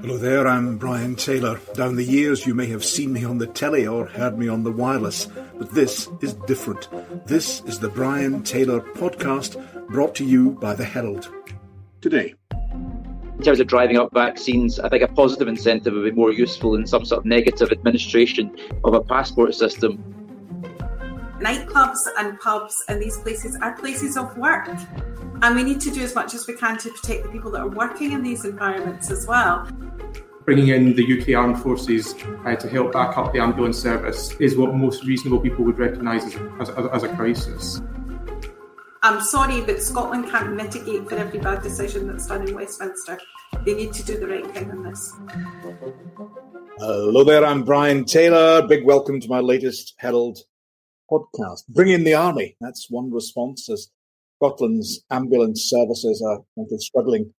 Hello there, I'm Brian Taylor. Down the years, you may have seen me on the telly or heard me on the wireless, but this is different. This is the Brian Taylor podcast brought to you by The Herald. Today, in terms of driving up vaccines, I think a positive incentive would be more useful than some sort of negative administration of a passport system. Nightclubs and pubs and these places are places of work. And we need to do as much as we can to protect the people that are working in these environments as well. Bringing in the UK Armed Forces uh, to help back up the ambulance service is what most reasonable people would recognise as, as, as a crisis. I'm sorry, but Scotland can't mitigate for every bad decision that's done in Westminster. They need to do the right thing on this. Hello there, I'm Brian Taylor. Big welcome to my latest Herald podcast. Bring in the army. That's one response as Scotland's ambulance services are struggling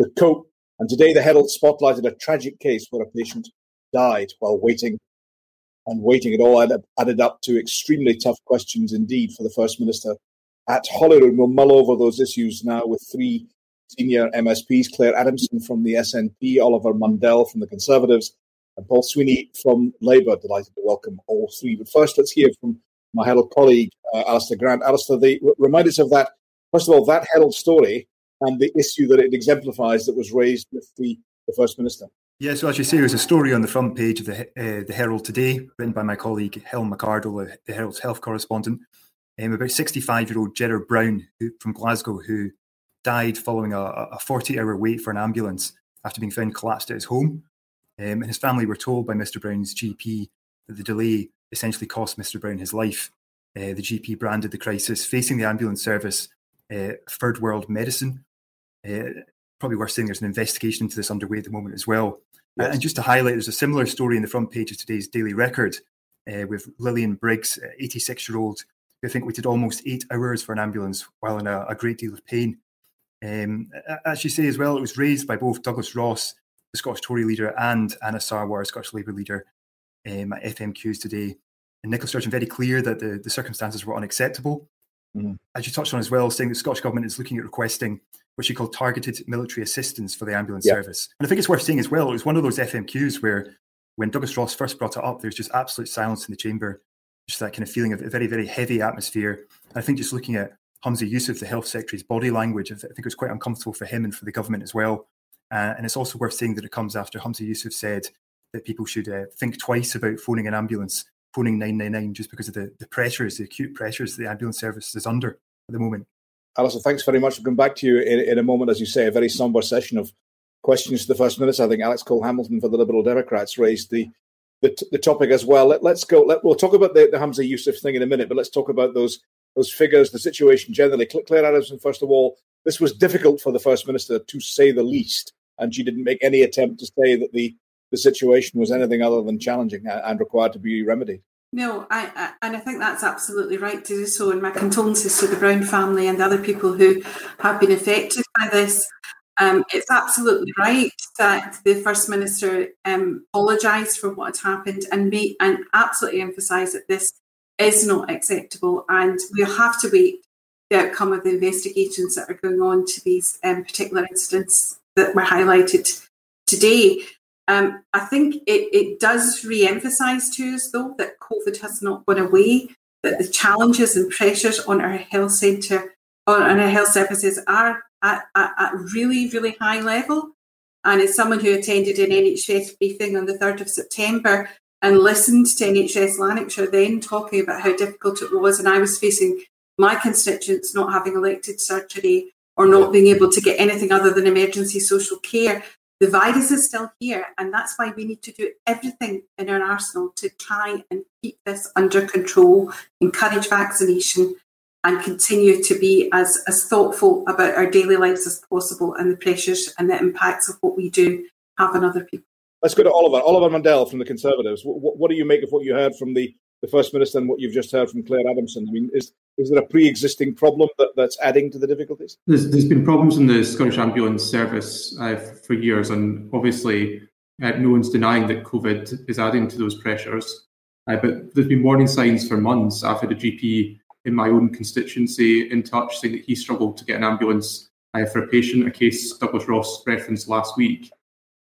to cope. And today the Herald spotlighted a tragic case where a patient died while waiting and waiting. It all added, added up to extremely tough questions indeed for the First Minister at Holyrood. We'll mull over those issues now with three senior MSPs Clare Adamson from the SNP, Oliver Mundell from the Conservatives, and Paul Sweeney from Labour. Delighted to welcome all three. But first, let's hear from my Herald colleague, uh, Alistair Grant. Alistair, they remind us of that, first of all, that Herald story and the issue that it exemplifies that was raised with the, the First Minister. Yeah, so as you say, there's a story on the front page of the, uh, the Herald today, written by my colleague Helen McArdle, the Herald's health correspondent um, about 65 year old Gerard Brown who, from Glasgow who died following a 40 hour wait for an ambulance after being found collapsed at his home. Um, and his family were told by Mr. Brown's GP that the delay essentially cost Mr. Brown his life. Uh, the GP branded the crisis facing the ambulance service third world medicine. Uh, probably worth saying there's an investigation into this underway at the moment as well. Yes. And just to highlight, there's a similar story in the front page of today's Daily Record uh, with Lillian Briggs, 86 year old who I think waited almost eight hours for an ambulance while in a, a great deal of pain. Um, as you say as well, it was raised by both Douglas Ross, the Scottish Tory leader, and Anas Sarwar, Scottish Labour leader, um, at FMQs today. And Nicola Sturgeon very clear that the, the circumstances were unacceptable. Mm. As you touched on as well, saying that the Scottish Government is looking at requesting what she called targeted military assistance for the ambulance yeah. service. And I think it's worth saying as well, it was one of those FMQs where when Douglas Ross first brought it up, there was just absolute silence in the chamber just that kind of feeling of a very, very heavy atmosphere. And I think just looking at Humza Yousaf, the health secretary's body language, I think it was quite uncomfortable for him and for the government as well. Uh, and it's also worth saying that it comes after Humza Yousaf said that people should uh, think twice about phoning an ambulance, phoning 999, just because of the, the pressures, the acute pressures the ambulance service is under at the moment. Alistair, thanks very much. We'll come back to you in, in a moment, as you say, a very somber session of questions to the First Minister. I think Alex Cole Hamilton for the Liberal Democrats raised the the, the topic as well. Let, us go. Let, we'll talk about the, the Humza Yousaf thing in a minute, but let's talk about those those figures, the situation generally. Clare Adamson, first of all, this was difficult for the First Minister to say the least, and she didn't make any attempt to say that the, the situation was anything other than challenging and required to be remedied. No, I, I, and I think that's absolutely right to do so. And my condolences to the Brown family and the other people who have been affected by this. Um, it's absolutely right that the First Minister um, apologised for what had happened and made, and absolutely emphasised that this is not acceptable and we have to wait the outcome of the investigations that are going on to these um, particular incidents that were highlighted today. Um, I think it, it does re emphasise to us, though, that COVID has not gone away, that the challenges and pressures on our health centre, on our health services are at, at, at really, really high level. And as someone who attended an NHS briefing on the 3rd of September and listened to NHS Lanarkshire then talking about how difficult it was, and I was facing my constituents not having elected surgery or not being able to get anything other than emergency social care. The virus is still here, and that's why we need to do everything in our arsenal to try and keep this under control, encourage vaccination, and continue to be as, as thoughtful about our daily lives as possible and the pressures and the impacts of what we do have on other people. Let's go to Oliver. Oliver Mundell from the Conservatives. What, what, do you make of what you heard from the, the First Minister and what you've just heard from Clare Adamson? I mean, is, is there a pre existing problem that, that's adding to the difficulties? There's, there's been problems in the Scottish Ambulance Service uh, for years, and obviously, uh, no one's denying that COVID is adding to those pressures. Uh, but there's been warning signs for months I've had a GP in my own constituency in touch saying that he struggled to get an ambulance uh, for a patient, a case Douglas Ross referenced last week.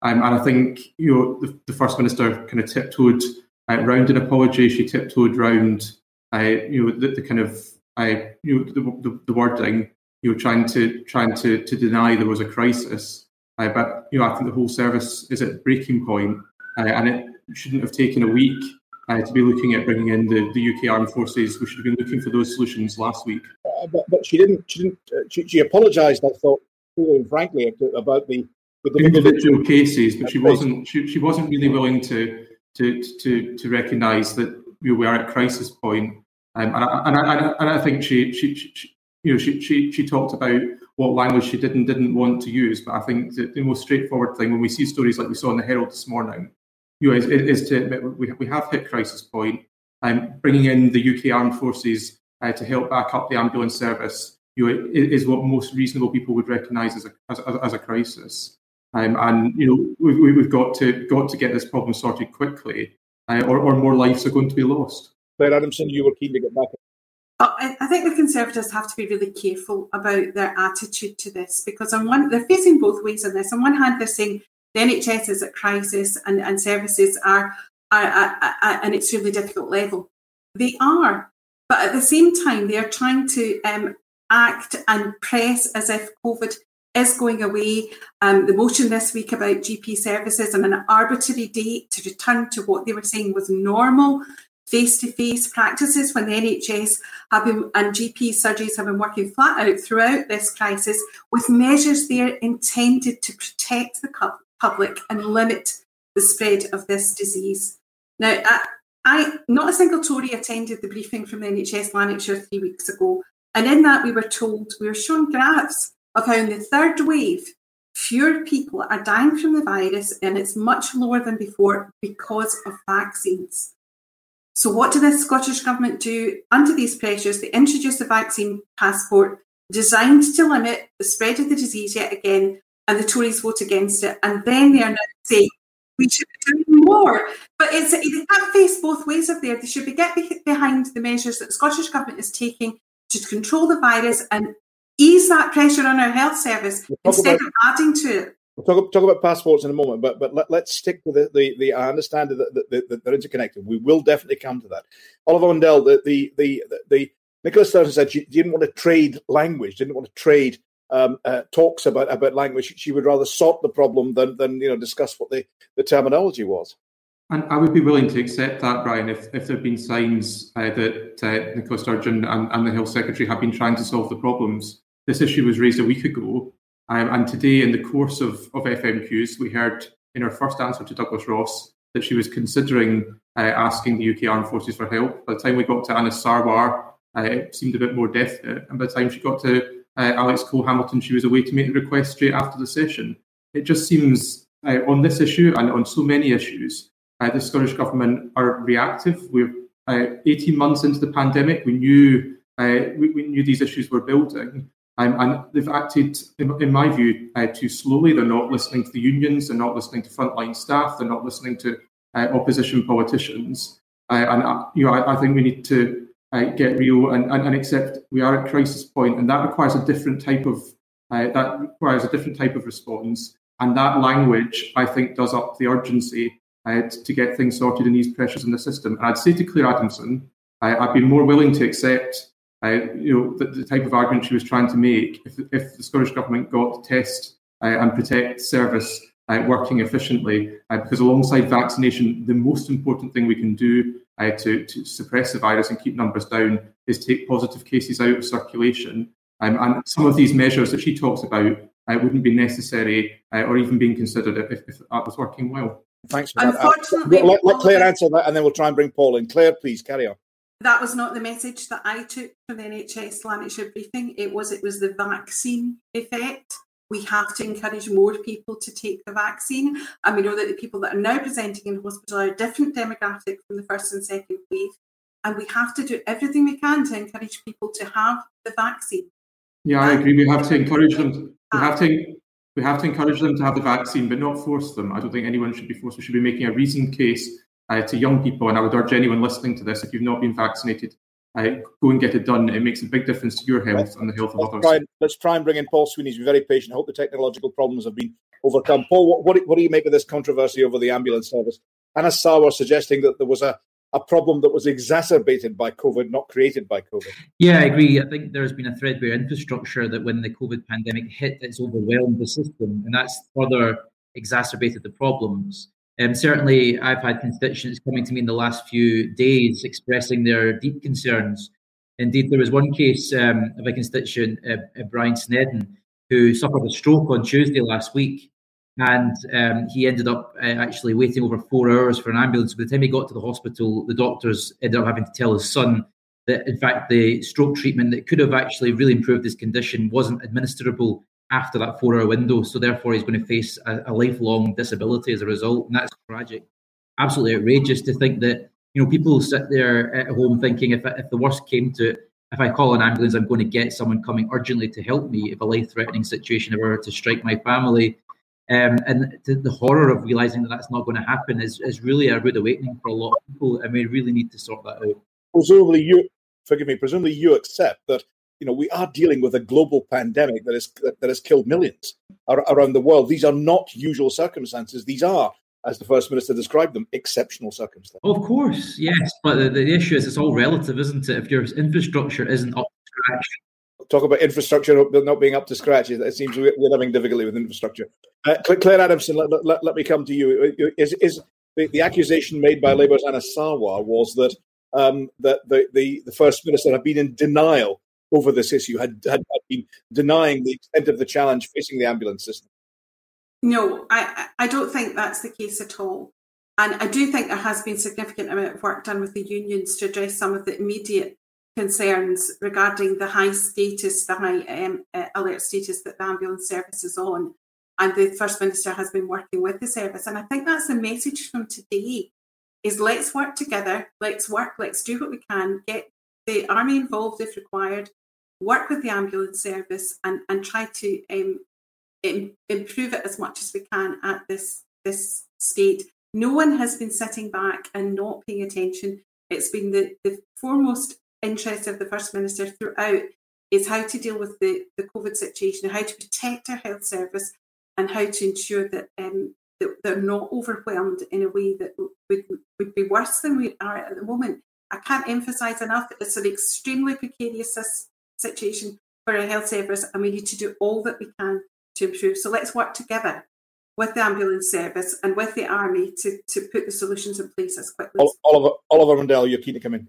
Um, and I think you know the, the First Minister kind of tiptoed uh, round an apology. She tiptoed round uh, you know the, the kind of uh, you know the, the, the, wording you know trying to trying to, to deny there was a crisis. Uh, but you know I think the whole service is at breaking point, uh, and it shouldn't have taken a week uh, to be looking at bringing in the, the UK armed forces. We should have been looking for those solutions last week. Uh, but, but she didn't. She didn't. Uh, she, she apologised. I thought, fully and frankly, about the, the individual cases, but she wasn't. She, she wasn't really willing to to to to recognise that you know, we are at crisis point. Um, and, I, and, I, and I think she, she, she you know she, she she talked about what language she did and didn't want to use. But I think the, most straightforward thing when we see stories like we saw in the Herald this morning you know, is, is to admit we, we have hit crisis point. Um, bringing in the UK Armed Forces uh, to help back up the ambulance service you know, is what most reasonable people would recognise as a, as, as a crisis. Um, and you know we've, we've got to got to get this problem sorted quickly, uh, or, or more lives are going to be lost. Clare Adamson, you were keen to get back. Oh, I think the Conservatives have to be really careful about their attitude to this because on one they're facing both ways on this. On one hand, they're saying the NHS is at crisis and, and services are, are at an extremely difficult level. They are. But at the same time, they are trying to um, act and press as if COVID is going away. Um, the motion this week about GP services and an arbitrary date to return to what they were saying was normal face to face practices when the NHS have been, and GP surgeries have been working flat out throughout this crisis with measures there intended to protect the public and limit the spread of this disease. Now, I, I, not a single Tory attended the briefing from the NHS Lanarkshire three weeks ago, and in that we were told we were shown graphs of how in the third wave, fewer people are dying from the virus, and it's much lower than before because of vaccines. So, what did the Scottish Government do under these pressures? They introduced a vaccine passport designed to limit the spread of the disease yet again and the Tories vote against it, and then they are now saying we should be doing more. But it's it can't face both ways of there. They should be get behind the measures that the Scottish government is taking to control the virus and ease that pressure on our health service we'll instead about, of adding to it. We'll talk, talk about passports in a moment, but but let, us stick with the, the, the I understand that, that, that, they're interconnected. We will definitely come to that. Oliver Mundell, the the the, the Nicola Sturgeon said she didn't want to trade language, didn't want to trade um, uh, talks about about language. She would rather sort the problem than than you know discuss what the, the terminology was. And I would be willing to accept that, Brian, if, if there have been signs uh, that uh, Sturgeon and, and, the Health Secretary have been trying to solve the problems. This issue was raised a week ago, um, and today, in the course of, of FMQs, we heard in her first answer to Douglas Ross that she was considering uh, asking the UK Armed Forces for help. By the time we got to Anas Sarwar, uh, it seemed a bit more definite, and by the time she got to uh, Alex Cole Hamilton, she was away to make the request straight after the session. It just seems uh, on this issue and on so many issues, uh, the Scottish Government are reactive. We're uh, 18 months into the pandemic. We knew uh, we, we, knew these issues were building. Um, and they've acted, in, in my view, uh, too slowly. They're not listening to the unions. They're not listening to frontline staff. They're not listening to opposition politicians. and you know, I, I think we need to uh, get real and, and, and, accept we are at crisis point, and that requires a different type of uh, that requires a different type of response. And that language, I think, does up the urgency uh, to get things sorted in these pressures in the system. And I'd say to Clare Adamson, I'd be more willing to accept, uh, you know, the, the, type of argument she was trying to make if, if the Scottish government got to test uh, and protect service uh, working efficiently, because alongside vaccination, the most important thing we can do uh, to, to suppress the virus and keep numbers down is take positive cases out of circulation. Um, and some of these measures that she talks about uh, wouldn't be necessary uh, or even being considered if, if, that was working well. Thanks for that. Uh, let, let, Clare answer that and then we'll try and bring Paul in. Clare, please carry on. That was not the message that I took from the NHS Lanarkshire briefing. It was it was the vaccine effect we have to encourage more people to take the vaccine. And we know that the people that are now presenting in hospital are a different demographic from the first and second wave. And we have to do everything we can to encourage people to have the vaccine. Yeah, I agree. We have to encourage them. We have to. We have to encourage them to have the vaccine, but not force them. I don't think anyone should be forced. We should be making a reasoned case uh, to young people. And I would urge anyone listening to this, if you've not been vaccinated, uh, go and get it done. It makes a big difference to your health and the health of let's others. Try and, let's try and bring in Paul Sweeney. He's been very patient. I hope the technological problems have been overcome. Paul, what, what, what do you make of this controversy over the ambulance service? Anas Sarwar suggesting that there was a, a problem that was exacerbated by COVID, not created by COVID. Yeah, I agree. I think there's been a threadbare infrastructure that when the COVID pandemic hit, it's overwhelmed the system, and that's further exacerbated the problems. Um, certainly, I've had constituents coming to me in the last few days expressing their deep concerns. Indeed, there was one case um, of a constituent, uh, uh, Brian Snedden, who suffered a stroke on Tuesday last week. And um, he ended up uh, actually waiting over four hours for an ambulance. By the time he got to the hospital, the doctors ended up having to tell his son that, in fact, the stroke treatment that could have actually really improved his condition wasn't administrable after that four hour window. So therefore, he's going to face a, a, lifelong disability as a result, and that's tragic. Absolutely outrageous to think that you know people sit there at home thinking if if the worst came to it, if I call an ambulance, I'm going to get someone coming urgently to help me if a life threatening situation ever to strike my family. Um, and the, the horror of realizing that that's not going to happen is, is really a rude awakening for a lot of people, and we really need to sort that out. Presumably, you forgive me. Presumably, you accept that you know, we are dealing with a global pandemic that has that has killed millions around the world. These are not usual circumstances. These are, as the first minister described them, exceptional circumstances. Of course, yes, but the, the issue is it's all relative, isn't it? If your infrastructure isn't up to scratch. Talk about infrastructure not being up to scratch. It seems we're having difficulty with infrastructure. Uh, Clare Adamson, let, let, let, me come to you. Is, is the, the accusation made by Labour's Anas Sarwar was that um, that the, the, the first minister had been in denial over this issue, had, had, been denying the extent of the challenge facing the ambulance system. No, I, I don't think that's the case at all. And I do think there has been significant amount of work done with the unions to address some of the immediate concerns regarding the high status, the high um, uh, alert status that the ambulance service is on. And the First Minister has been working with the service. And I think that's the message from today is let's work together, let's work, let's do what we can, get the army involved if required, work with the ambulance service and, and try to um, improve it as much as we can at this, this state. No one has been sitting back and not paying attention. It's been the, the foremost interest of the First Minister throughout is how to deal with the, the COVID situation, how to protect our health service, and how to ensure that, um, that they're not overwhelmed in a way that would, would be worse than we are at the moment. I can't emphasise enough that it's an extremely precarious situation for our health service, and we need to do all that we can to improve. So let's work together with the ambulance service and with the army to, to put the solutions in place as quickly as Oliver, Oliver Mundell, you're keen to come in.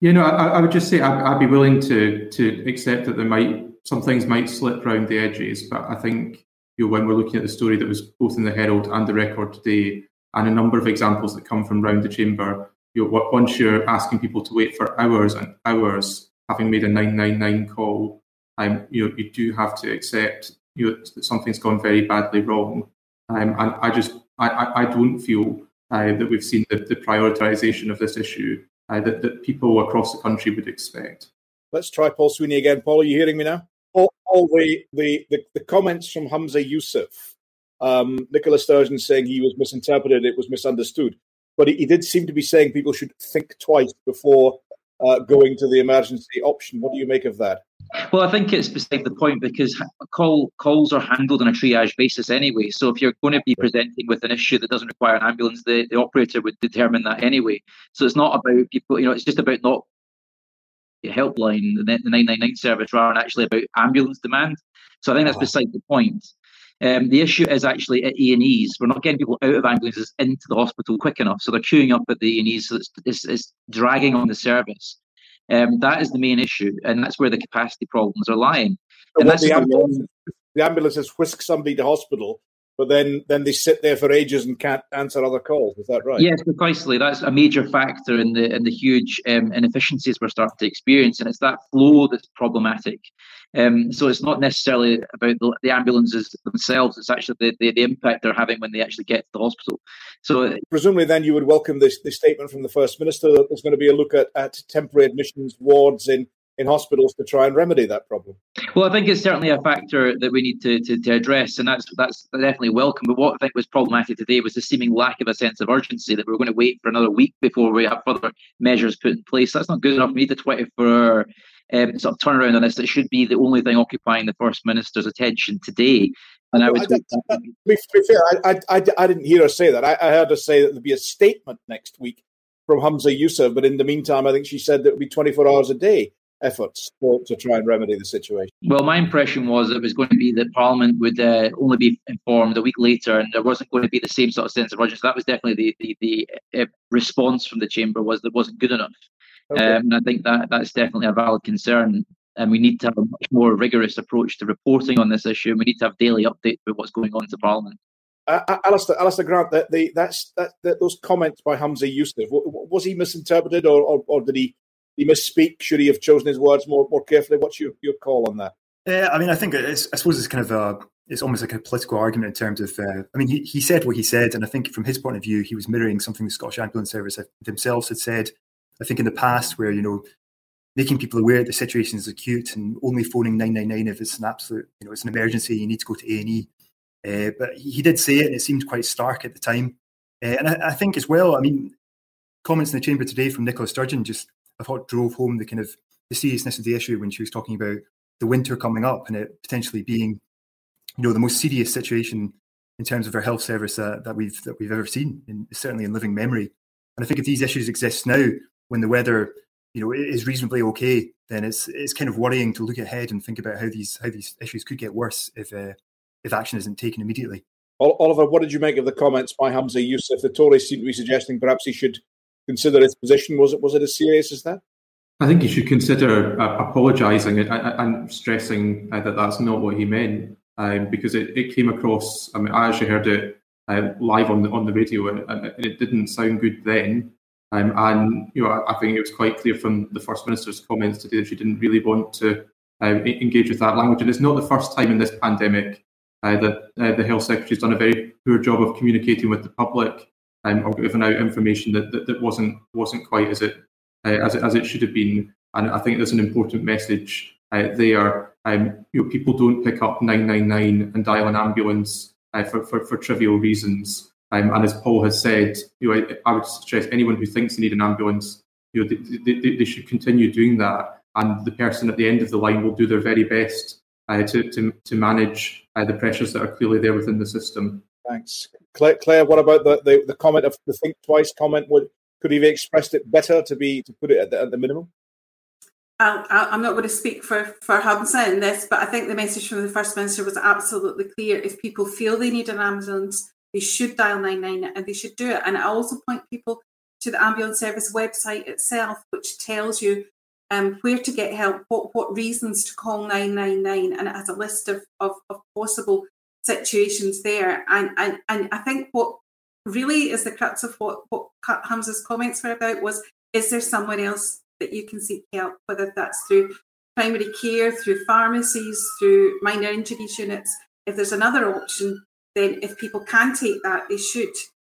You know, I, I would just say I'd, I'd, be willing to to accept that there might some things might slip around the edges, but I think you know when we're looking at the story that was both in the Herald and the Record today, and a number of examples that come from round the chamber, you know, once you're asking people to wait for hours and hours having made a 999 call, um, you know, you do have to accept you know, that something's gone very badly wrong. Um, and I just, I, I don't feel uh, that we've seen the, the prioritisation of this issue uh, that, that people across the country would expect. Let's try Paul Sweeney again. Paul, are you hearing me now? All, all the, the, the, the, comments from Humza Yousaf, um, Nicola Sturgeon saying he was misinterpreted, it was misunderstood. But he, he did seem to be saying people should think twice before uh, going to the emergency option. What do you make of that? Well, I think it's beside the point because call, calls are handled on a triage basis anyway. So if you're going to be presenting with an issue that doesn't require an ambulance, the, the operator would determine that anyway. So it's not about people, you know, it's just about not the helpline, the 999 service, rather than actually about ambulance demand. So I think that's uh-huh. beside the point. Um, the issue is actually at A&Es. We're not getting people out of ambulances into the hospital quick enough, so they're queuing up at the A&Es, so it's, it's, it's dragging on the service. Um, that is the main issue, and that's where the capacity problems are lying. So and that's the, ambulance, the ambulances whisk somebody to hospital, but then then they sit there for ages and can't answer other calls. Is that right? Yes, precisely. That's a major factor in the in the huge um, inefficiencies we're starting to experience, and it's that flow that's problematic. Um, so it's not necessarily about the, the ambulances themselves; it's actually the, the, the, impact they're having when they actually get to the hospital. So presumably, then you would welcome this, this statement from the first minister that there's going to be a look at, at temporary admissions wards in in hospitals to try and remedy that problem? Well, I think it's certainly a factor that we need to, to, to, address, and that's that's definitely welcome. But what I think was problematic today was the seeming lack of a sense of urgency that we are going to wait for another week before we have further measures put in place. That's not good enough. We need the 24 um, sort of turnaround on this. It should be the only thing occupying the First Minister's attention today. And I, I would. I, to be fair, I, I, I, didn't hear her say that. I, I heard her say that there'd be a statement next week from Humza Yousaf, but in the meantime, I think she said that it would be 24 hours a day efforts to, to, try and remedy the situation? Well, my impression was it was going to be that Parliament would uh, only be informed a week later, and there wasn't going to be the same sort of sense of urgency. That was definitely the the, the uh, response from the chamber was that wasn't good enough, okay. um, and I think that that's definitely a valid concern. And we need to have a much more rigorous approach to reporting on this issue. And we need to have daily updates with what's going on to Parliament. Uh, Alistair, Alistair Grant, that the that's that, that, those comments by Humza Yousaf was he misinterpreted, or, or, or did he he misspeak? Should he have chosen his words more more carefully? What's your, your call on that? Yeah, I mean, I think I suppose it's kind of a, it's almost like a political argument in terms of. Uh, I mean, he, he said what he said, and I think from his point of view, he was mirroring something the Scottish Ambulance Service themselves had said. I think in the past, where you know, making people aware that the situation is acute and only phoning nine nine nine if it's an absolute, you know, it's an emergency, you need to go to A and E. Uh, but he did say it, and it seemed quite stark at the time. Uh, and I, I, think as well, I mean, comments in the chamber today from Nicola Sturgeon just I thought drove home the kind of the seriousness of the issue when she was talking about the winter coming up and it potentially being, you know, the most serious situation in terms of our health service uh, that we've that we've ever seen, in, certainly in living memory. And I think if these issues exist now, when the weather, you know, is reasonably okay, then it's it's kind of worrying to look ahead and think about how these how these issues could get worse if uh, if action isn't taken immediately. Oliver, what did you make of the comments by Humza Yousaf? The Tories seem to be suggesting perhaps he should consider his position? Was it was it as serious as that? I think he should consider uh, apologising and, and, stressing uh, that that's not what he meant, um, because it, it came across. I mean, I actually heard it uh, live on the on the radio, and, and, it didn't sound good then. Um, and you know, I, I, think it was quite clear from the first minister's comments today that she didn't really want to uh, engage with that language. And it's not the first time in this pandemic uh, that uh, the health secretary's done a very poor job of communicating with the public um, or given out information that, that, that wasn't wasn't quite as it uh, as it as it should have been. And I think there's an important message uh, there. Um, you know, people don't pick up 999 and dial an ambulance uh, for, for, for trivial reasons. Um, and as Paul has said, you know, I, I, would suggest anyone who thinks they need an ambulance, you know, they, they, they, should continue doing that. And the person at the end of the line will do their very best uh, to, to, to manage uh, the pressures that are clearly there within the system. Thanks. Clare, Clare what about the, the, the, comment of the think twice comment? Would, could he have expressed it better to be to put it at the, at the minimum? I'm not going to speak for, for Humza in this, but I think the message from the First Minister was absolutely clear. If people feel they need an ambulance, they should dial 99 and they should do it. And I also point people to the ambulance service website itself, which tells you um, where to get help, what, what reasons to call 999, and it has a list of, of, of possible situations there. And, and, and I think what really is the crux of what, what Humza's comments were about was is there somewhere else that you can seek help, whether that's through primary care, through pharmacies, through minor injuries units. If there's another option, then if people can take that, they should.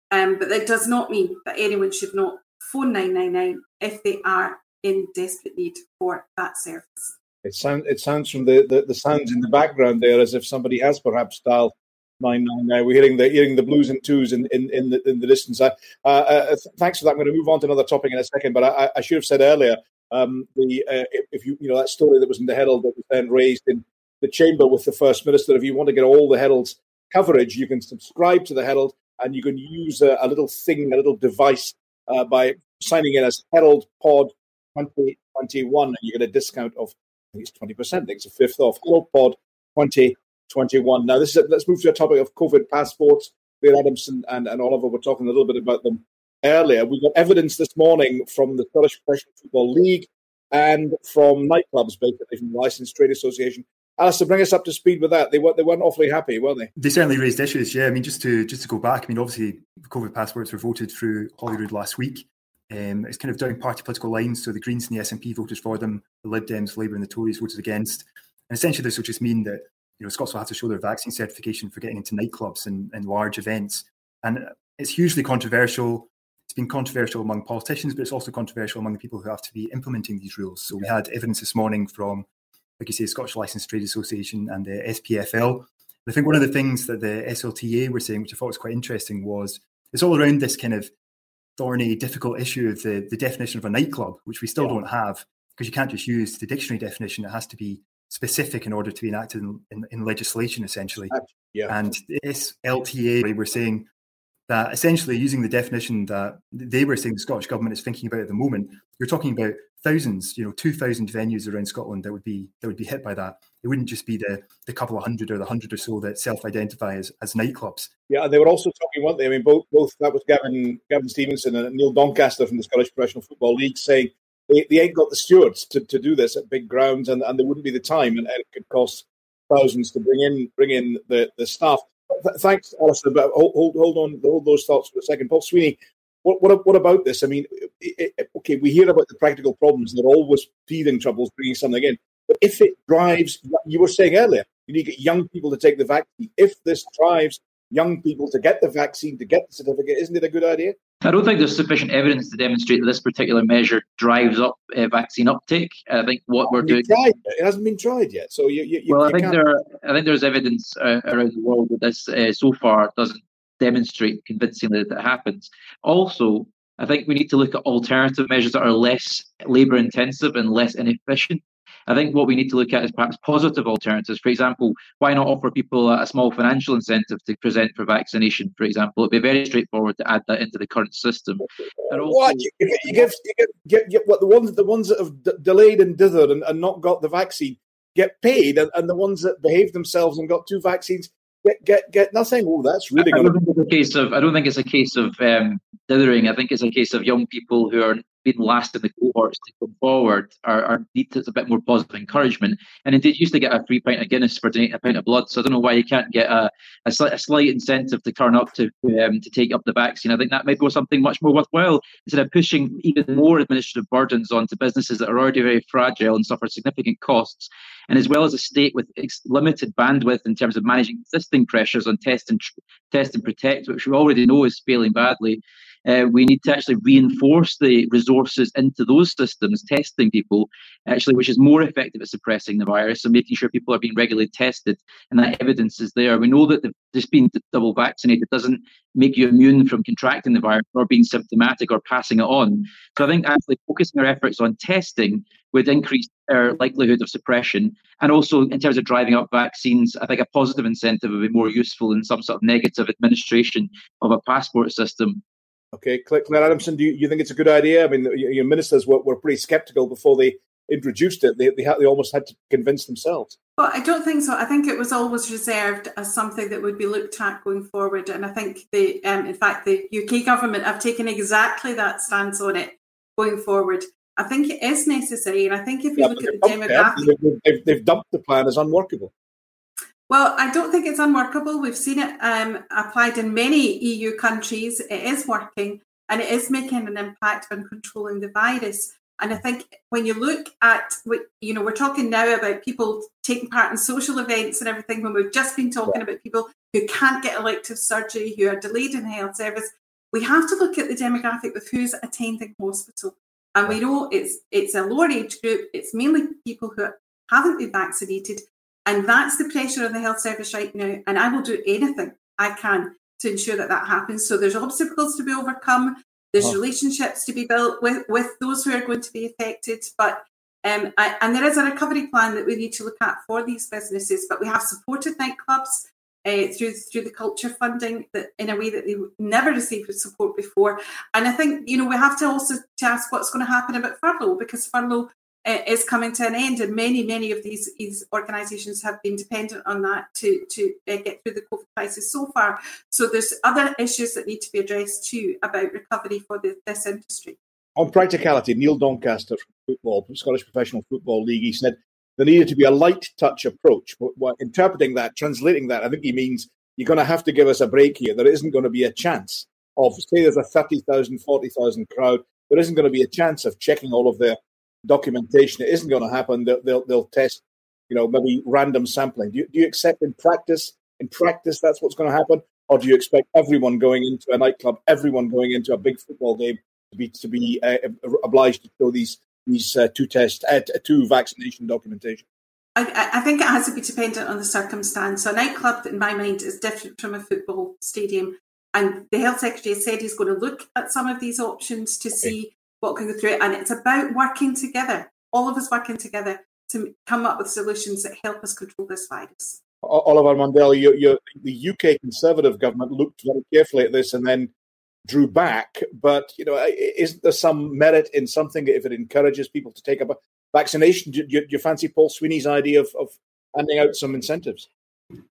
Um, but that does not mean that anyone should not phone 999 if they are in desperate need for that service. It sounds it sounds from the, the, the, sounds in the background there as if somebody has perhaps dialed nine nine nine. We're hearing the hearing the blues and twos in in, in the in the distance. Uh, uh, thanks for that. I'm going to move on to another topic in a second, but I, I should have said earlier um, the uh, if you you know that story that was in the Herald that was then raised in the chamber with the First Minister. If you want to get all the Herald's coverage, you can subscribe to the Herald and you can use a, a little thing, a little device uh, by signing in as Herald Pod 2021, and you get a discount of think it's 20%. I think it's a fifth off. Herald Pod 2021. Now, this is a, let's move to a topic of COVID passports. Clare Adamson and, and Oliver were talking a little bit about them earlier. We got evidence this morning from the Scottish Professional Football League and from nightclubs, basically from the Licensed Trade Association. Alistair, bring us up to speed with that. They weren't they weren't awfully happy, were they? They certainly raised issues. Yeah, I mean, just to just to go back, I mean, obviously, COVID passports were voted through Holyrood last week. Um, it's kind of down party political lines. So the Greens and the SNP voted for them, the Lib Dems, Labour, and the Tories voted against. And essentially, this would just mean that you know Scots will have to show their vaccine certification for getting into nightclubs and, and large events. And it's hugely controversial. It's been controversial among politicians, but it's also controversial among the people who have to be implementing these rules. So we had evidence this morning from, like you say, Scottish Licensed Trade Association and the SPFL. I think one of the things that the SLTA were saying, which I thought was quite interesting, was it's all around this kind of thorny, difficult issue of the, the definition of a nightclub, which we still yeah. don't have because you can't just use the dictionary definition. It has to be specific in order to be enacted in, in, in legislation, essentially. Yeah. And this LTA, we're saying that essentially using the definition that they were saying the Scottish government is thinking about at the moment, you're talking about thousands, you know, two thousand venues around Scotland that would be that would be hit by that. It wouldn't just be the the couple of hundred or the hundred or so that self-identify as, as nightclubs. Yeah, and they were also talking, weren't they? I mean, both both that was Gavin Gavin Stevenson and Neil Doncaster from the Scottish Professional Football League saying they, they ain't got the stewards to, to do this at big grounds, and, and there wouldn't be the time, and, it could cost thousands to bring in bring in the, the staff. Thanks, Alistair. But hold, hold, hold on, hold those thoughts for a second. Paul Sweeney, what, what, what about this? I mean, it, it, okay, we hear about the practical problems. They're always teething troubles bringing something in. But if it drives, you were saying earlier, you need to get young people to take the vaccine. If this drives young people to get the vaccine, to get the certificate, isn't it a good idea? I don't think there's sufficient evidence to demonstrate that this particular measure drives up uh, vaccine uptake. I think what we're doing tried. it hasn't been tried yet. So you, you, well, you I think there, are, I think there's evidence uh, around the world that this uh, so far doesn't demonstrate convincingly that it happens. Also, I think we need to look at alternative measures that are less labour intensive and less inefficient. I think what we need to look at is perhaps positive alternatives. For example, why not offer people a small financial incentive to present for vaccination? For example, it'd be very straightforward to add that into the current system. And also, what you, you, give, you get, get, what the ones the ones that have d- delayed and dithered and, and, not got the vaccine get paid, and, and the ones that behaved themselves and got two vaccines get get get nothing. Oh, that's really. I, I don't think it's a case of. I don't think it's a case of um, dithering. I think it's a case of young people who are been last in the cohorts to come forward are, are need a bit more positive encouragement. And indeed, you used to get a free pint of Guinness for donating a pint of blood. So I don't know why you can't get a, a, slight, a slight incentive to turn up to um, to take up the vaccine. I think that might be something much more worthwhile instead of pushing even more administrative burdens onto businesses that are already very fragile and suffer significant costs. And as well as a state with limited bandwidth in terms of managing existing pressures on test and test and protect, which we already know is failing badly uh, we need to actually reinforce the resources into those systems, testing people, actually, which is more effective at suppressing the virus and making sure people are being regularly tested and that evidence is there. We know that the, just being double vaccinated doesn't make you immune from contracting the virus or being symptomatic or passing it on. So I think actually focusing our efforts on testing would increase our likelihood of suppression. And also in terms of driving up vaccines, I think a positive incentive would be more useful than some sort of negative administration of a passport system Okay, Clare Adamson, do you, you, think it's a good idea? I mean, your ministers were, were pretty sceptical before they introduced it. They, they, had, they almost had to convince themselves. Well, I don't think so. I think it was always reserved as something that would be looked at going forward. And I think the, um, in fact, the UK government have taken exactly that stance on it going forward. I think it is necessary, and I think if you yeah, look at the demographic, they've, they've, they've dumped the plan as unworkable. Well, I don't think it's unworkable. We've seen it um, applied in many EU countries. It is working and it is making an impact on controlling the virus. And I think when you look at, you know, we're talking now about people taking part in social events and everything, when we've just been talking about people who can't get elective surgery, who are delayed in health service, we have to look at the demographic of who's attending hospital. And we know it's it's a lower age group. It's mainly people who haven't been vaccinated, and that's the pressure on the health service right now. And I will do anything I can to ensure that that happens. So there's obstacles to be overcome. There's oh. relationships to be built with, with those who are going to be affected. But um, I, and there is a recovery plan that we need to look at for these businesses. But we have supported nightclubs uh, through through the culture funding that in a way that they never received support before. And I think you know we have to also to ask what's going to happen about furlough because furlough is coming to an end, and many, many of these, these organisations have been dependent on that to to uh, get through the COVID crisis so far. So there's other issues that need to be addressed too about recovery for the, this industry. On practicality, Neil Doncaster from football, from Scottish Professional Football League, he said there needed to be a light touch approach. But interpreting that, translating that, I think he means you're going to have to give us a break here. There isn't going to be a chance of, say, there's a 30,000, 40,000 crowd. There isn't going to be a chance of checking all of their documentation. It isn't going to happen. They'll, they'll, they'll test, you know, maybe random sampling. Do you, do you accept in practice? In practice, that's what's going to happen, or do you expect everyone going into a nightclub, everyone going into a big football game to be to be uh, obliged to show these these uh, two test uh, two vaccination documentation? I, I, think it has to be dependent on the circumstance. So a nightclub, in my mind, is different from a football stadium. And the health secretary has said he's going to look at some of these options to okay. see go through it. And it's about working together, all of us working together to come up with solutions that help us control this virus. Oliver Mundell, you, you, the UK Conservative government looked very carefully at this and then drew back. But you know, isn't there some merit in something if it encourages people to take up a vaccination? Do, do, do you fancy Paul Sweeney's idea of, of handing out some incentives?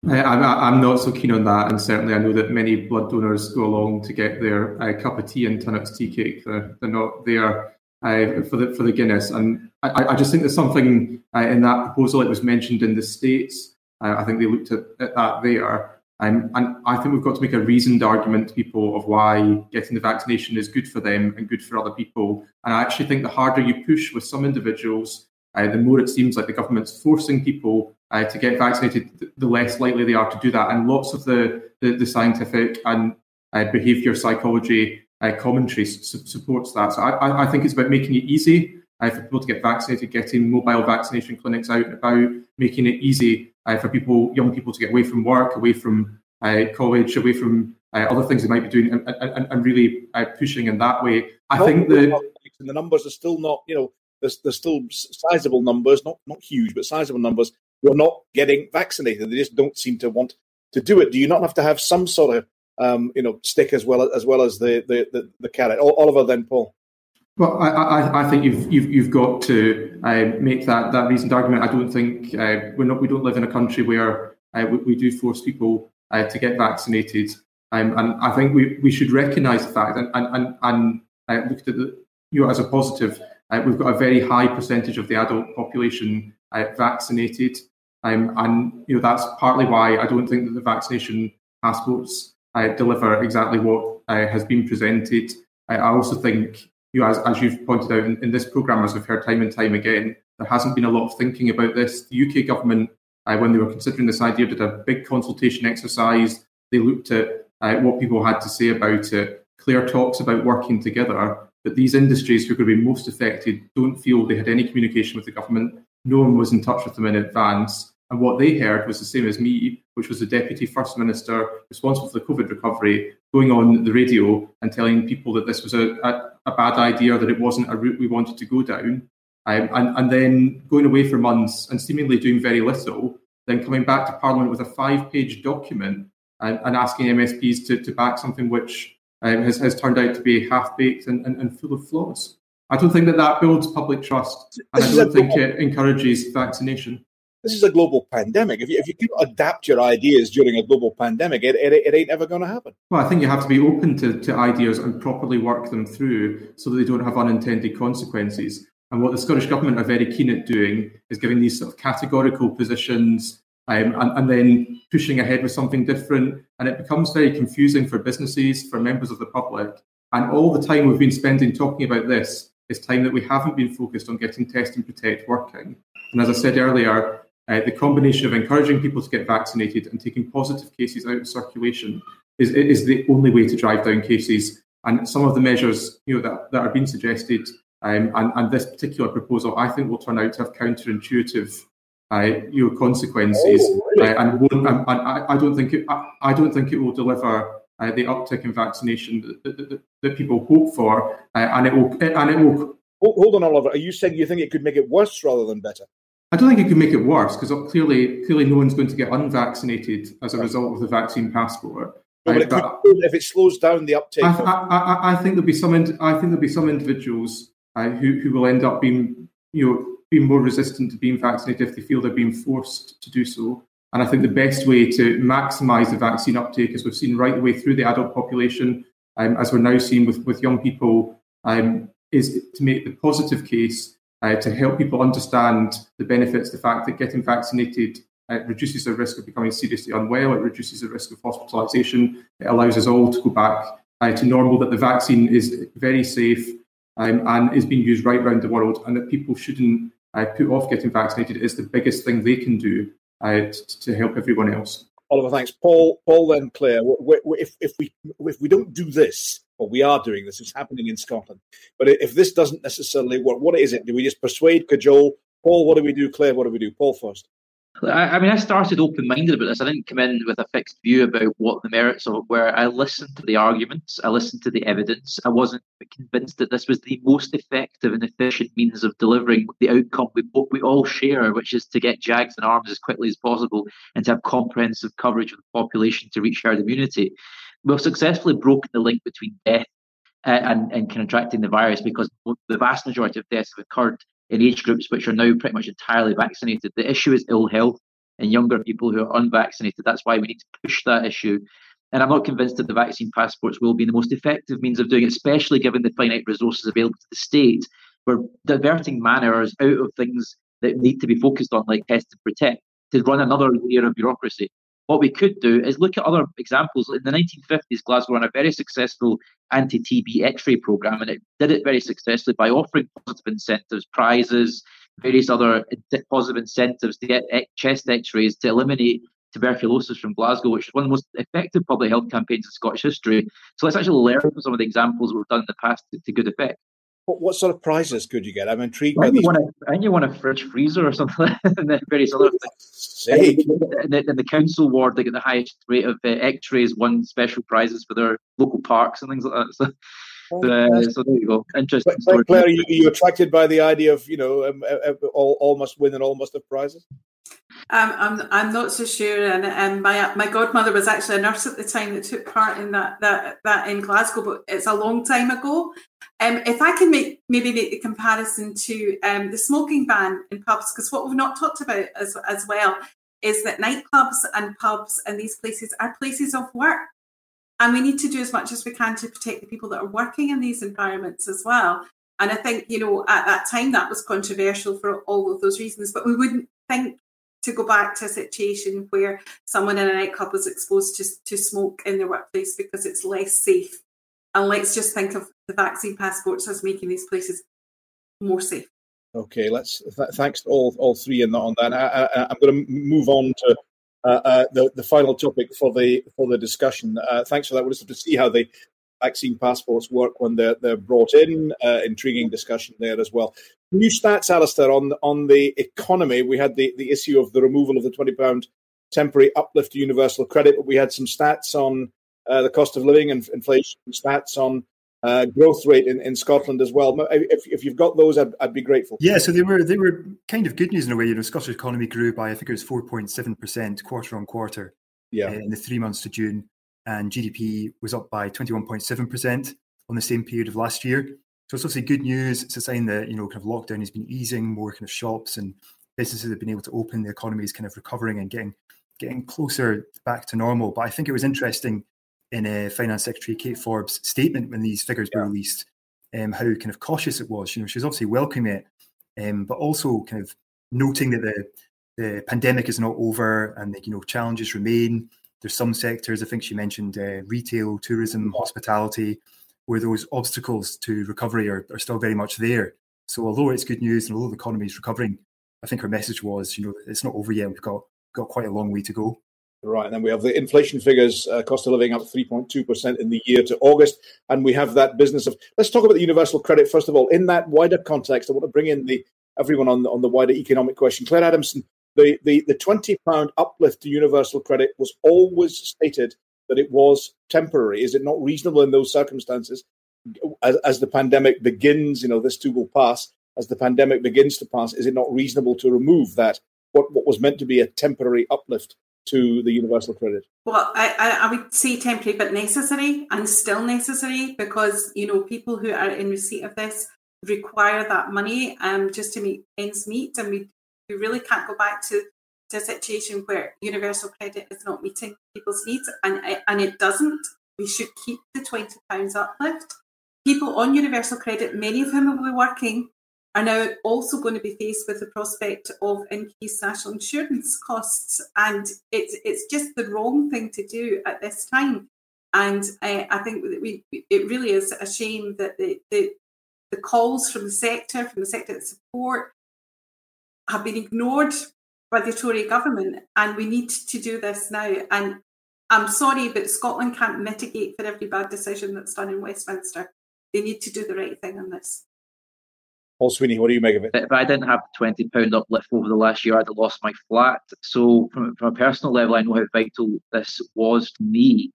I'm, I'm not so keen on that, and certainly I know that many blood donors go along to get their uh, cup of tea and Tunnock's tea cake. They're, they're not there uh, for the for the Guinness, and I, I just think there's something uh, in that proposal. It was mentioned in the states. Uh, I think they looked at, at that there, um, and I think we've got to make a reasoned argument to people of why getting the vaccination is good for them and good for other people. And I actually think the harder you push with some individuals, uh, the more it seems like the government's forcing people uh, to get vaccinated, the less likely they are to do that. And lots of the, the, the scientific and uh, behaviour psychology uh, commentary su- supports that. So I, I, think it's about making it easy uh, for people to get vaccinated, getting mobile vaccination clinics out and about, making it easy uh, for people, young people, to get away from work, away from college, away from other things they might be doing, and, and, and really pushing in that way. I think the the numbers are still not, you know, there's, there's still sizable numbers, not not huge, but sizable numbers who are not getting vaccinated. They just don't seem to want to do it. Do you not have to have some sort of um, you know stick as well as well as the the the, the carrot? Oliver, then Paul. Well, I, I, I, think you've, you've you've got to uh, make that that reasoned argument. I don't think uh, we're not we don't live in a country where uh, we, we, do force people uh, to get vaccinated, um, and I think we, we should recognise the fact and and and, and uh, look at the you know as a positive uh, we've got a very high percentage of the adult population uh, vaccinated, um, and you know that's partly why I don't think that the vaccination passports uh, deliver exactly what uh, has been presented. I also think, you know, as, as you've pointed out in, in, this programme, as we've heard time and time again, there hasn't been a lot of thinking about this. The UK government, uh, when they were considering this idea, did a big consultation exercise. They looked at uh, what people had to say about it. Clare talks about working together, but these industries who are going to be most affected don't feel they had any communication with the government. No one was in touch with them in advance. And what they heard was the same as me, which was the Deputy First Minister responsible for the COVID recovery going on the radio and telling people that this was a, a, a bad idea, that it wasn't a route we wanted to go down. Um, and, and then going away for months and seemingly doing very little, then coming back to Parliament with a five page document and, and asking MSPs to, to back something which um, has, has turned out to be half baked and, and, and, full of flaws. I don't think that that builds public trust, and I don't think it encourages vaccination. This is a global pandemic. If you, if you can adapt your ideas during a global pandemic, it, it, it ain't ever going to happen. Well, I think you have to be open to, to ideas and properly work them through so that they don't have unintended consequences. And what the Scottish Government are very keen at doing is giving these sort of categorical positions um, and, and, then pushing ahead with something different. And it becomes very confusing for businesses, for members of the public. And all the time we've been spending talking about this is time that we haven't been focused on getting Test and Protect working. And as I said earlier, uh, the combination of encouraging people to get vaccinated and taking positive cases out of circulation is, is the only way to drive down cases. And some of the measures you know, that, that are being suggested um, and, and this particular proposal, I think, will turn out to have counterintuitive uh, you know, consequences, oh, really? uh, and, and, and I, I, don't think it, I, I, don't think it will deliver uh, the uptick in vaccination that, that, that, that people hope for, uh, and it will and it will. Hold on, Oliver. Are you saying you think it could make it worse rather than better? I don't think it could make it worse because clearly, clearly, no one's going to get unvaccinated as a result of the vaccine passport. No, but, it could, if it slows down the uptake, I, I, I, I, think there'll be some. I think there'll be some individuals uh, who who will end up being, you know, being more resistant to being vaccinated if they feel they're being forced to do so. And I think the best way to maximise the vaccine uptake, as we've seen right the way through the adult population, um, as we're now seeing with, with young people, um, is to make the positive case uh, to help people understand the benefits, the fact that getting vaccinated uh, reduces the risk of becoming seriously unwell, it reduces the risk of hospitalisation, it allows us all to go back uh, to normal, that the vaccine is very safe um, and is being used right around the world, and that people shouldn't uh, put off getting vaccinated is the biggest thing they can do uh, to, to help everyone else. Oliver, thanks. Paul, Paul, then Clare. If, if we if we don't do this, or we are doing this, it's happening in Scotland. But if this doesn't necessarily work, what is it? Do we just persuade, cajole? Paul, what do we do? Clare, what do we do? Paul first. I, mean, I started open minded about this. I didn't come in with a fixed view about what the merits of it were. I listened to the arguments, I listened to the evidence. I wasn't convinced that this was the most effective and efficient means of delivering the outcome we, we all share, which is to get JAGs in arms as quickly as possible and to have comprehensive coverage of the population to reach herd immunity. We've successfully broken the link between death uh, and, and contracting the virus because the vast majority of deaths have occurred in age groups which are now pretty much entirely vaccinated. The issue is ill health in younger people who are unvaccinated. That's why we need to push that issue. And I'm not convinced that the vaccine passports will be the most effective means of doing it, especially given the finite resources available to the state. We're diverting man hours out of things that need to be focused on, like test and protect, to run another layer of bureaucracy. What we could do is look at other examples. In the 1950s, Glasgow ran a very successful anti TB x ray program, and it did it very successfully by offering positive incentives, prizes, various other positive incentives to get chest x rays to eliminate tuberculosis from Glasgow, which is one of the most effective public health campaigns in Scottish history. So let's actually learn from some of the examples we've done in the past to, to good effect. What, what sort of prizes could you get? I'm intrigued by these. Want and you want a fridge freezer or something, and then various other things. In the, in the, council ward, they get the highest rate of uh, X-rays, won special prizes for their local parks and things like that. So. Oh, uh, so there you go. Interesting. But, Clare, are you, are you, attracted by the idea of you know um, uh, uh, all, all must win and all must have prizes? I'm I'm not so sure, and and my my godmother was actually a nurse at the time that took part in that that that in Glasgow, but it's a long time ago. Um, if I can make maybe make the comparison to um, the smoking ban in pubs, because what we've not talked about as as well is that nightclubs and pubs and these places are places of work, and we need to do as much as we can to protect the people that are working in these environments as well. And I think you know at that time that was controversial for all of those reasons, but we wouldn't think to go back to a situation where someone in a nightclub was exposed to, to smoke in their workplace because it's less safe. And let's just think of the vaccine passports as making these places more safe. Okay, let's. Th- thanks all all three that, on that. I, am going to move on to uh, uh, the the final topic for the for the discussion. Uh, thanks for that. We'll just have to see how the vaccine passports work when they're they're brought in. Uh, intriguing discussion there as well. New stats, Alistair, on on the economy. We had the, the issue of the removal of the twenty pound temporary uplift to universal credit, but we had some stats on uh, the cost of living and inflation, stats on uh, growth rate in, in Scotland as well. If, if you've got those, I'd, I'd be grateful. Yeah, so they were they were kind of good news in a way. You know, Scottish economy grew by I think it was four point seven percent quarter on quarter. Yeah. Uh, in the three months to June, and GDP was up by twenty one point seven percent on the same period of last year. So it's obviously good news. It's a sign that you know kind of lockdown has been easing, more kind of shops and businesses have been able to open. The economy is kind of recovering and getting getting closer back to normal. But I think it was interesting in a uh, Finance Secretary Kate Forbes' statement when these figures yeah. were released, um, how kind of cautious it was. You know, she was obviously welcoming it, um, but also kind of noting that the the pandemic is not over and that you know challenges remain. There's some sectors, I think she mentioned uh, retail, tourism, hospitality, where those obstacles to recovery are, are still very much there. So although it's good news and although the economy is recovering, I think her message was, you know, it's not over yet. We've got got quite a long way to go. Right, and then we have the inflation figures, uh, cost of living up 3.2% in the year to August. And we have that business of, let's talk about the universal credit first of all. In that wider context, I want to bring in the everyone on, on the wider economic question. Clare Adamson, the, the, the £20 uplift to universal credit was always stated that it was temporary. Is it not reasonable in those circumstances, as, as the pandemic begins, you know, this too will pass, as the pandemic begins to pass, is it not reasonable to remove that, what, what was meant to be a temporary uplift to the universal credit? Well, I, I, would say temporary but necessary and still necessary because, you know, people who are in receipt of this require that money um, just to make ends meet. And we, we really can't go back to to a situation where universal credit is not meeting people's needs, and and it doesn't. We should keep the twenty pounds uplift. People on universal credit, many of whom will be working, are now also going to be faced with the prospect of increased national insurance costs, and it's it's just the wrong thing to do at this time. And uh, I think that we it really is a shame that the, the the calls from the sector, from the sector that support, have been ignored by the Tory government, and we need to do this now. And I'm sorry, but Scotland can't mitigate for every bad decision that's done in Westminster. They need to do the right thing on this. Paul Sweeney, what do you make of it? If I didn't have twenty pound uplift over the last year, I'd have lost my flat. So from, from a personal level, I know how vital this was to me.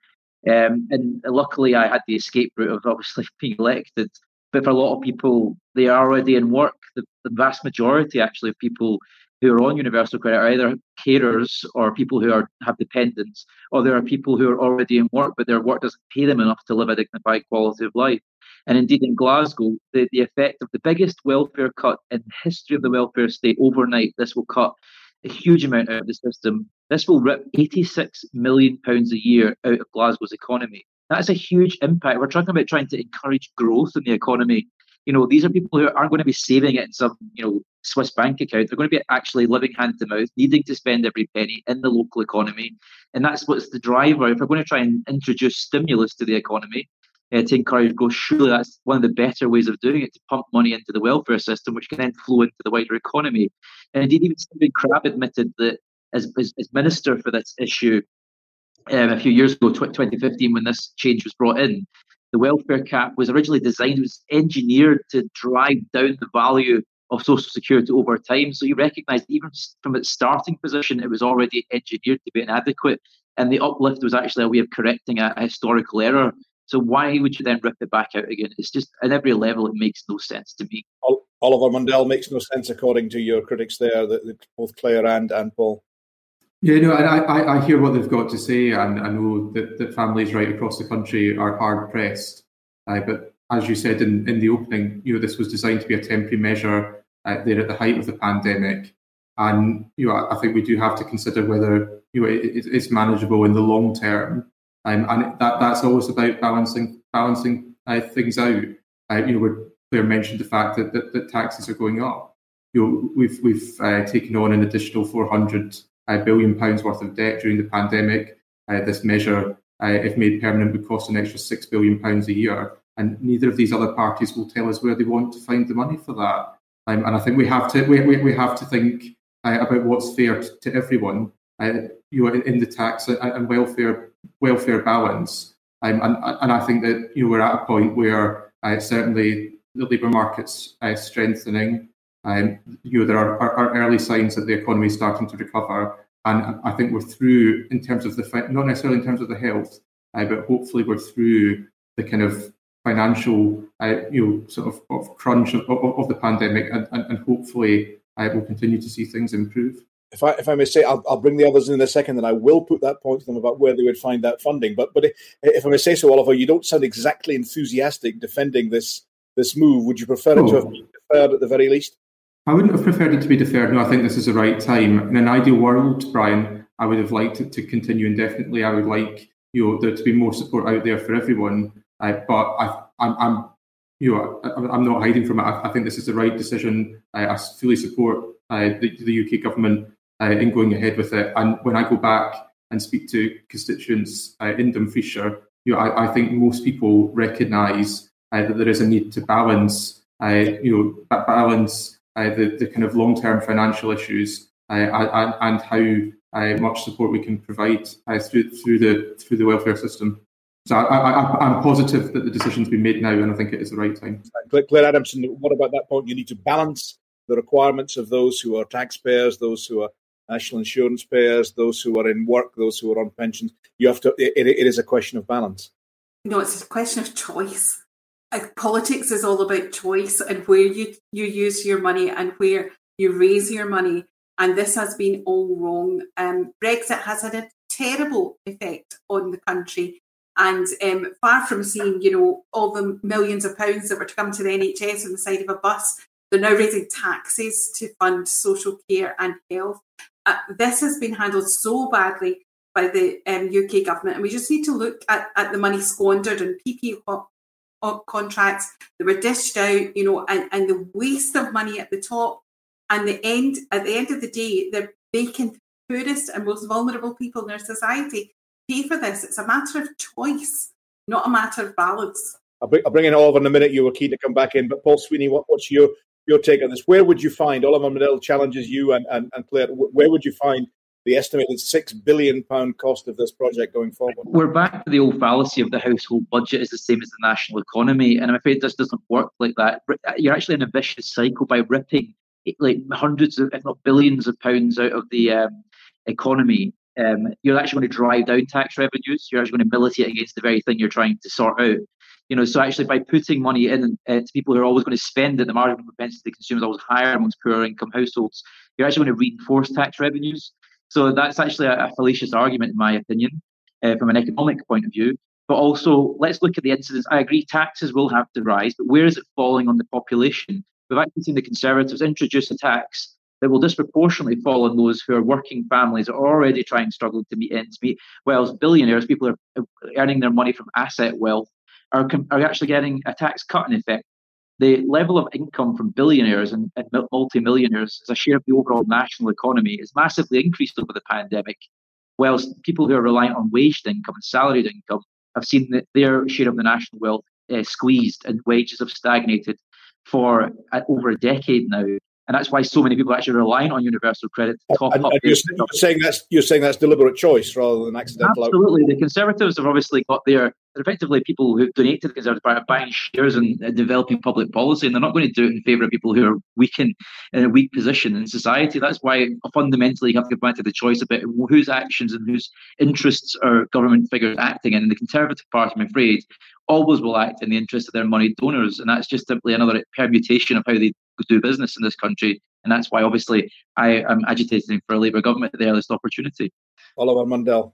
Um, and luckily, I had the escape route of obviously being elected. But for a lot of people, they are already in work. The, the vast majority, actually, of people who are on universal credit are either carers or people who are have dependents, or there are people who are already in work, but their work doesn't pay them enough to live a dignified quality of life. And indeed, in Glasgow, the, the effect of the biggest welfare cut in the history of the welfare state overnight, this will cut a huge amount out of the system. This will rip 86 million pounds a year out of Glasgow's economy. That's a huge impact. We're talking about trying to encourage growth in the economy. You know, these are people who aren't going to be saving it in some, you know, Swiss bank account. They're going to be actually living hand to mouth, needing to spend every penny in the local economy. And that's what's the driver. If we're going to try and introduce stimulus to the economy, uh, to encourage growth. Surely that's one of the better ways of doing it to pump money into the welfare system, which can then flow into the wider economy. And indeed, even Stephen Crabb admitted that as, as, as minister for this issue um, a few years ago, 2015, when this change was brought in, the welfare cap was originally designed, it was engineered to drive down the value of social security over time. So you recognise even from its starting position, it was already engineered to be inadequate. And the uplift was actually a way of correcting a, a historical error so why would you then rip it back out again? It's just at every level, it makes no sense to me. Oliver Mundell makes no sense, according to your critics there, that both Clare and, and Paul. Yeah, no, I, I, I hear what they've got to say, and I know that, that families right across the country are hard pressed. Uh, but as you said in, in the opening, you know, this was designed to be a temporary measure uh, there at the height of the pandemic. And you know, I think we do have to consider whether you know it, it's manageable in the long term. Um, and that, that's always about balancing balancing uh, things out. Uh, you know, Clare mentioned the fact that, that, that, taxes are going up. You know, we've we've uh, taken on an additional 400 uh, billion pounds worth of debt during the pandemic. Uh, this measure, uh, if made permanent, would cost an extra six billion pounds a year. And neither of these other parties will tell us where they want to find the money for that. Um, and I think we have to we, we, we have to think about what's fair to, to everyone. you know, in, in the tax and, and welfare welfare balance. Um, and, and I think that you know we're at a point where uh, certainly the labour market's uh, strengthening. Um, you know there are, are, are, early signs that the economy is starting to recover, and I think we're through in terms of the not necessarily in terms of the health, uh, but hopefully we're through the kind of financial uh, you know sort of, of crunch of, of, of the pandemic, and, and, and hopefully uh, we'll continue to see things improve if I if I may say, I'll, I'll, bring the others in, in a second, and I will put that point to them about where they would find that funding. But but if I may say so, Oliver, you don't sound exactly enthusiastic defending this this move. Would you prefer oh. it to have been deferred at the very least? I wouldn't have preferred it to be deferred. No, I think this is the right time. In an ideal world, Brian, I would have liked it to continue indefinitely. I would like you know there to be more support out there for everyone. Uh, but I, I'm, I'm you know, I'm not hiding from it. I, think this is the right decision. I, I fully support uh, the, the, UK government uh, in going ahead with it. And when I go back and speak to constituents uh, in Dumfriesshire, you know, I, I think most people recognise uh, that there is a need to balance, uh, you know, balance the, the kind of long-term financial issues and, and how much support we can provide through through the through the welfare system. So I, am positive that the decision's been made now, and I think it is the right time. Clare Adamson, what about that point? You need to balance the requirements of those who are taxpayers, those who are national insurance payers, those who are in work, those who are on pensions. You have to. It, it is a question of balance. No, it's a question of choice. Politics is all about choice and where you you use your money and where you raise your money. And this has been all wrong. Um, Brexit has had a terrible effect on the country. And um, far from seeing, you know, all the millions of pounds that were to come to the NHS on the side of a bus, they're now raising taxes to fund social care and health. Uh, this has been handled so badly by the um, UK government, and we just need to look at, at the money squandered on PP contracts that were dished out, you know, and, and the waste of money at the top. And the end, at the end of the day, they're making the poorest and most vulnerable people in our society pay for this. It's a matter of choice, not a matter of balance. I'll bring, I'll bring in Oliver in a minute. You were keen to come back in, but Paul Sweeney, what, what's your your take on this. Where would you find Oliver Mundell challenges you and, and, and Clare? Where would you find the estimated six billion pound cost of this project going forward? We're back to the old fallacy of the household budget is the same as the national economy, and I'm afraid this doesn't work like that. You're actually in a vicious cycle by ripping like hundreds of, if not billions of pounds out of the um, economy. Um, you're actually going to drive down tax revenues. You're actually going to militate against the very thing you're trying to sort out. You know, so actually by putting money in uh, to people who are always going to spend it, the marginal propensity to consume is always higher amongst poorer income households. You're actually going to reinforce tax revenues. So that's actually a, a fallacious argument, in my opinion, uh, from an economic point of view. But also, let's look at the incidence. I agree, taxes will have to rise, but where is it falling on the population? We've actually seen the Conservatives introduce a tax that will disproportionately fall on those who are working families are already trying struggling to meet ends meet, whilst billionaires, people are earning their money from asset wealth, are, are actually getting a tax cut in effect. The level of income from billionaires and, and multimillionaires as a share of the overall national economy is massively increased over the pandemic, whilst people who are reliant on waged income and salaried income have seen their share of the national wealth uh, squeezed and wages have stagnated for uh, over a decade now and that's why so many people are actually relying on universal credit to top and, up. And you're, saying that's you're saying that's deliberate choice rather than accidental. Absolutely, the Conservatives have obviously got their effectively people who donate to the Conservative Party are buying shares in uh, developing public policy, and they're not going to do it in favour of people who are weak in, in a weak position in society. That's why fundamentally you have to go back to the choice about whose actions and whose interests are government figures acting in. And the Conservative Party, I'm afraid, always will act in the interest of their money donors, and that's just simply another permutation of how they do business in this country. And that's why, obviously, I am agitating for a Labour government at the earliest opportunity. Oliver Mundell.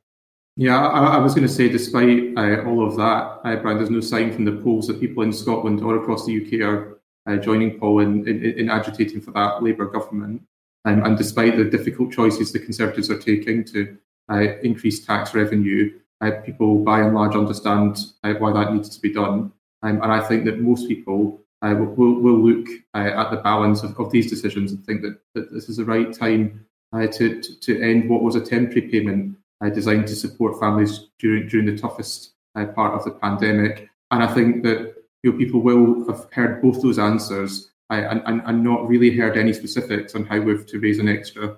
Yeah, I, I was going to say, despite uh, all of that, uh, Brian, there's no sign from the polls that people in Scotland or across the UK are uh, joining Paul in, in, in, agitating for that Labour government. Um, and despite the difficult choices the Conservatives are taking to uh, increase tax revenue, uh, people by and large understand uh, why that needs to be done. Um, and I think that most people uh, will, will look uh, at the balance of, of, these decisions and think that, that this is the right time to, to, end what was a temporary payment uh, designed to support families during, during the toughest uh, part of the pandemic. And I think that you know, people will have heard both those answers uh, and, and, and, not really heard any specifics on how we've to raise an extra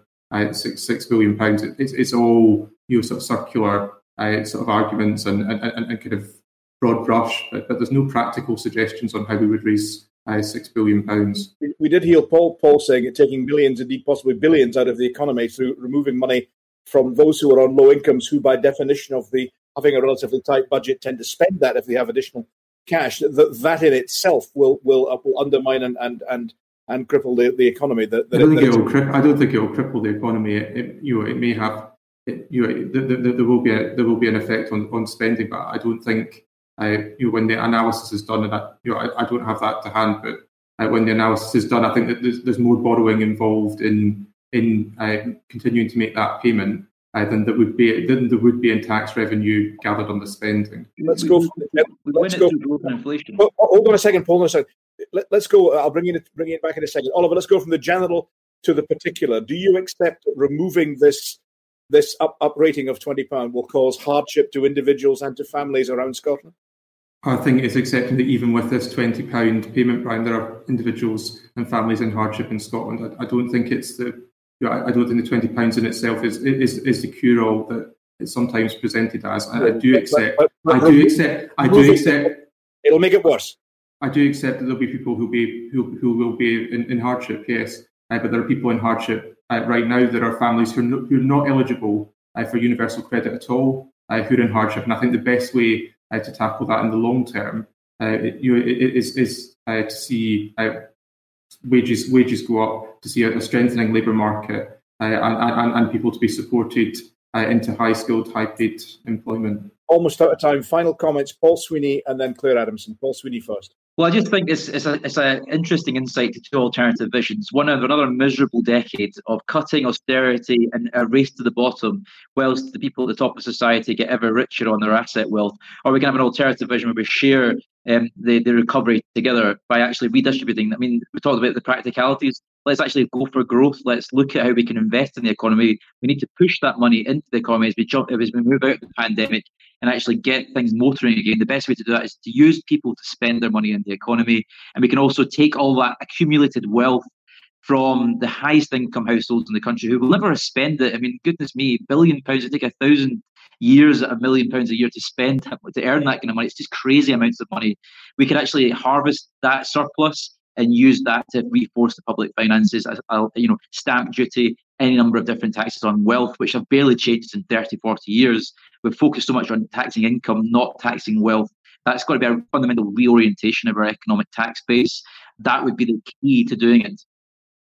six, six billion pounds. It's, it's all you know, sort of circular sort of arguments and, and, and kind of broad brush, but, but there's no practical suggestions on how we would raise uh, six billion pounds. We, we, did hear Paul Paul saying it taking millions, indeed possibly billions, out of the economy through removing money from those who are on low incomes, who by definition of the having a relatively tight budget tend to spend that if they have additional cash. That that in itself will will, uh, will undermine and and and and cripple the, the economy. That, that I don't think it will. Cri- I don't think it will cripple the economy. It, it, you know, it may have. It, you know, there, there, there will be a, there will be an effect on, on spending, but I don't think uh, you know, when the analysis is done, and I, you know, I, I don't have that to hand, but uh, when the analysis is done, I think that there's, there's more borrowing involved in in uh, continuing to make that payment uh, than there would be than there would be in tax revenue gathered on the spending. Let's go. let's go. Inflation. hold on a second, Paul. a second. Let, us go. I'll bring it bring it back in a second. Oliver, let's go from the general to the particular. Do you accept removing this this up, up rating of twenty pound will cause hardship to individuals and to families around Scotland? I think it's accepting that even with this twenty pound payment, Brian, there are individuals and families in hardship in Scotland. I, I don't think it's the you know, I, I, don't think the twenty pounds in itself is is is the cure all that it's sometimes presented as. I, I do accept. But, but, but, I do accept. I do accept. It'll make it worse. I do accept that there'll be people who be who who will be in, in hardship. Yes, uh, but there are people in hardship uh, right now. There are families who are, no, who are not eligible uh, for universal credit at all, uh, who are in hardship. And I think the best way uh, to tackle that in the long term. Uh, you know, it is is uh, to see wages wages go up, to see a, strengthening labour market, uh, and, and, and people to be supported uh, into high skilled, high paid employment. Almost out of time. Final comments, Paul Sweeney, and then Clare Adamson. Paul Sweeney first. Well, I just think it's it's a it's an interesting insight to two alternative visions. One of another miserable decade of cutting austerity and a race to the bottom, whilst the people at the top of society get ever richer on their asset wealth. Or we can have an alternative vision where we share um, the, the recovery together by actually redistributing. I mean, we talked about the practicalities. Let's actually go for growth. Let's look at how we can invest in the economy. We need to push that money into the economy as we jump, as we move out of the pandemic and actually get things motoring again. The best way to do that is to use people to spend their money in the economy. And we can also take all that accumulated wealth from the highest income households in the country who will never spend it. I mean, goodness me, billion pounds, it take a thousand years a million pounds a year to spend to earn that kind of money. It's just crazy amounts of money. We could actually harvest that surplus and use that to reinforce the public finances, as uh, you know, stamp duty, any number of different taxes on wealth, which have barely changed in 30, 40 years. We've focused so much on taxing income, not taxing wealth. That's got to be a fundamental reorientation of our economic tax base. That would be the key to doing it.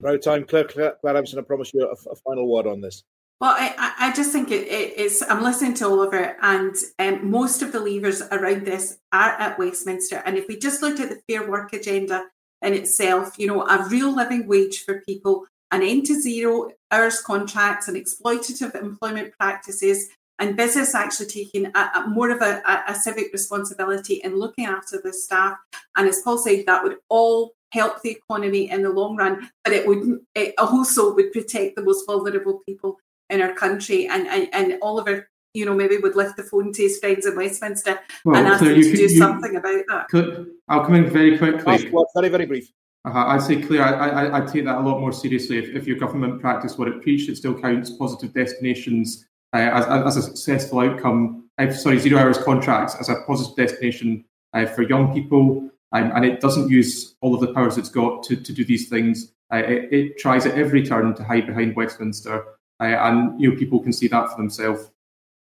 Right time, Clare, Clare, Emerson, I promise you a, a final word on this. Well, I, I just think it, it is. I'm listening to Oliver, and um, most of the levers around this are at Westminster. And if we just looked at the Fair Work agenda in itself, you know, a real living wage for people, an end to zero hours contracts and exploitative employment practices, and business actually taking a, a more of a, a, civic responsibility in looking after the staff. And as Paul said, that would all help the economy in the long run, but it would it also would protect the most vulnerable people in our country. And, and, and Oliver, you know, maybe would lift the phone to his friends in Westminster well, and ask so them to do you, something about that. Could, I'll come in very quickly. very, very brief. Uh-huh. I'd say, Clare, I, I, I take that a lot more seriously. If, if your government practice what it preached, it still counts positive destinations uh, as, as a successful outcome. Uh, sorry, zero hours contracts as a positive destination uh, for young people. Um, and it doesn't use all of the powers it's got to, to do these things. Uh, it, it, tries at every turn to hide behind Westminster uh, and you know people can see that for themselves.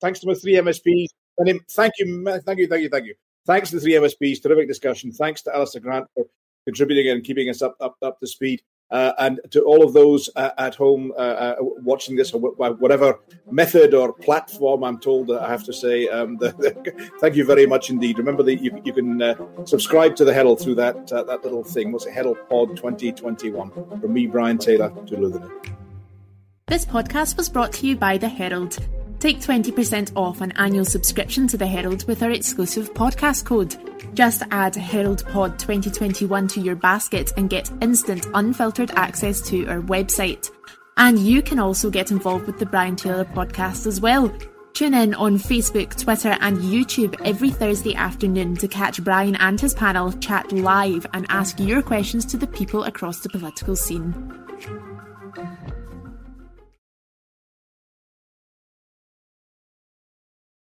Thanks to my three MSPs. And thank you, thank you, thank you, thank you. Thanks to the three MSPs. Terrific discussion. Thanks to Alistair Grant for contributing and keeping us up up up to speed. Uh, and to all of those uh, at home uh, uh watching this or whatever method or platform, I'm told I have to say, um, the, the, thank you very much indeed. Remember that you, you can uh, subscribe to the Herald through that uh, that little thing. What's it? Herald Pod 2021. From me, Brian Taylor, to Luther. This podcast was brought to you by The Herald. Take 20% off an annual subscription to The Herald with our exclusive podcast code. Just add Herald Pod 2021 to your basket and get instant, unfiltered access to our website. And you can also get involved with the Brian Taylor podcast as well. Tune in on Facebook, Twitter, and YouTube every Thursday afternoon to catch Brian and his panel chat live and ask your questions to the people across the political scene.